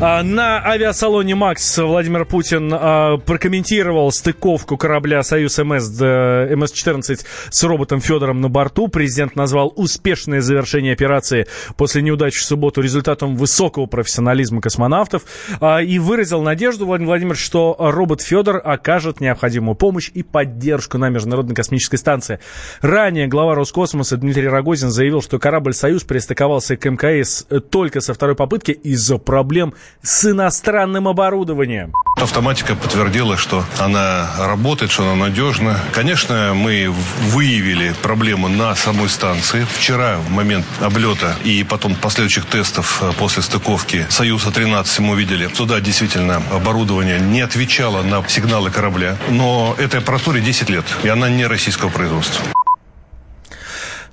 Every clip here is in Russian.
А, на авиасалоне «Макс» Владимир Путин а, прокомментировал стыковку корабля «Союз МС» МС-14 с роботом Федором на борту. Президент назвал успешное завершение операции после неудачи в субботу результатом высокого профессионализма космонавтов а, и выразил надежду, Владимир Владимирович, что робот Федор окажет необходимую помощь и поддержку на Международной космической станции. Ранее глава Роскосмоса Дмитрий Рогозин заявил, что корабль «Союз» пристыковался к МКС только со второй попытки из-за проблем с иностранным оборудованием. Автоматика подтвердила, что она работает, что она надежна. Конечно, мы выявили проблему на самой станции. Вчера, в момент облета и потом последующих тестов э, после стыковки «Союза-13» мы увидели, туда действительно оборудование не отвечало на сигналы корабля. Но этой аппаратуре 10 лет, и она не российского производства.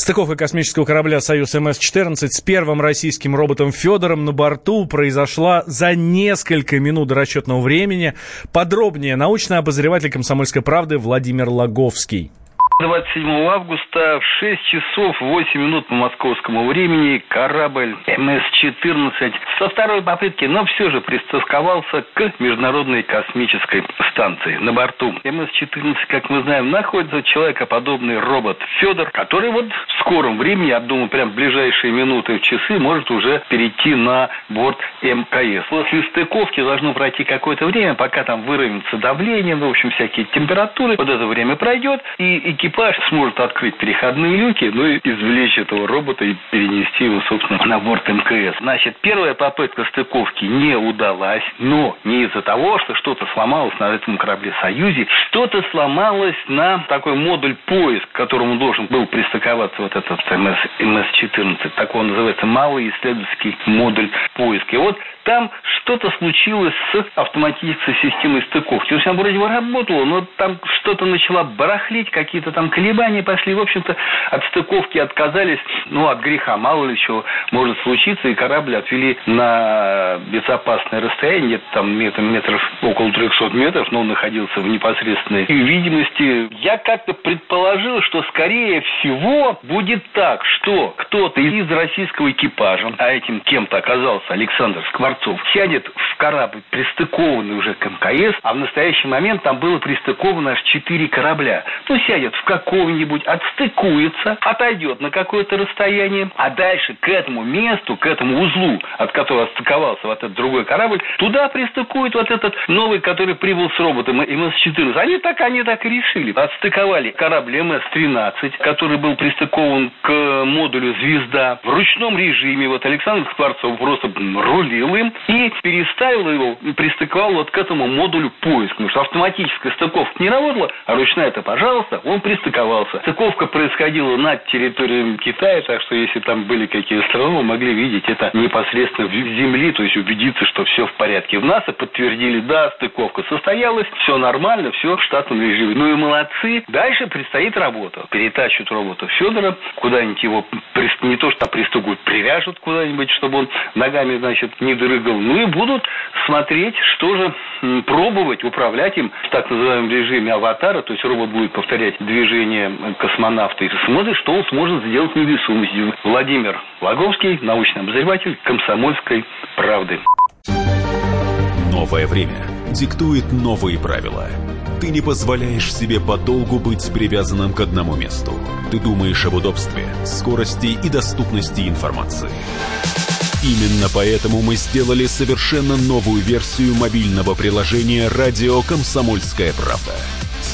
Стыковка космического корабля «Союз МС-14» с первым российским роботом Федором на борту произошла за несколько минут до расчетного времени. Подробнее научный обозреватель «Комсомольской правды» Владимир Логовский. 27 августа в 6 часов 8 минут по московскому времени корабль МС-14 со второй попытки, но все же пристыковался к Международной космической станции. На борту МС-14, как мы знаем, находится человекоподобный робот Федор, который вот в скором времени, я думаю, прям в ближайшие минуты, часы, может уже перейти на борт МКС. После стыковки должно пройти какое-то время, пока там выровняется давление, в общем, всякие температуры. Вот это время пройдет, и экипаж экипаж сможет открыть переходные люки, ну и извлечь этого робота и перенести его, собственно, на борт МКС. Значит, первая попытка стыковки не удалась, но не из-за того, что что-то сломалось на этом корабле «Союзе», что-то сломалось на такой модуль поиск, к которому должен был пристыковаться вот этот МС, МС-14. Так он называется малый исследовательский модуль поиска. И вот там что-то случилось с автоматической системой стыковки. То есть она вроде бы работала, но там что-то начала барахлить, какие-то там колебания пошли. В общем-то, от стыковки отказались, ну, от греха, мало ли чего может случиться, и корабль отвели на безопасное расстояние, там метр, метров, около 300 метров, но он находился в непосредственной видимости. Я как-то предположил, что, скорее всего, будет так, что кто-то из российского экипажа, а этим кем-то оказался Александр Скворцов сядет в корабль, пристыкованный уже к МКС, а в настоящий момент там было пристыковано аж четыре корабля. Ну, сядет в какого-нибудь, отстыкуется, отойдет на какое-то расстояние, а дальше к этому месту, к этому узлу, от которого отстыковался вот этот другой корабль, туда пристыкует вот этот новый, который прибыл с роботом МС-14. Они так, они так и решили. Отстыковали корабль МС-13, который был пристыкован к модулю «Звезда». В ручном режиме вот Александр Скворцов просто рулил им и переставил его пристыковал вот к этому модулю поиск. Потому что автоматическая стыковка не работала, а ручная это, пожалуйста, он пристыковался. Стыковка происходила над территорией Китая, так что если там были какие-то страны, могли видеть это непосредственно в земли, то есть убедиться, что все в порядке. В НАСА подтвердили, да, стыковка состоялась, все нормально, все в штатном режиме. Ну и молодцы. Дальше предстоит работа. Перетащат робота Федора, куда-нибудь его не то что пристыгуют, привяжут куда-нибудь, чтобы он ногами, значит, не дрыгал. Ну и будут смотреть, что же пробовать управлять им в так называемом режиме аватара, то есть робот будет повторять движение космонавта и смотрит, что он сможет сделать невесомостью. Владимир Лаговский, научный обозреватель комсомольской правды. Новое время диктует новые правила. Ты не позволяешь себе подолгу быть привязанным к одному месту. Ты думаешь об удобстве, скорости и доступности информации. Именно поэтому мы сделали совершенно новую версию мобильного приложения «Радио Комсомольская правда».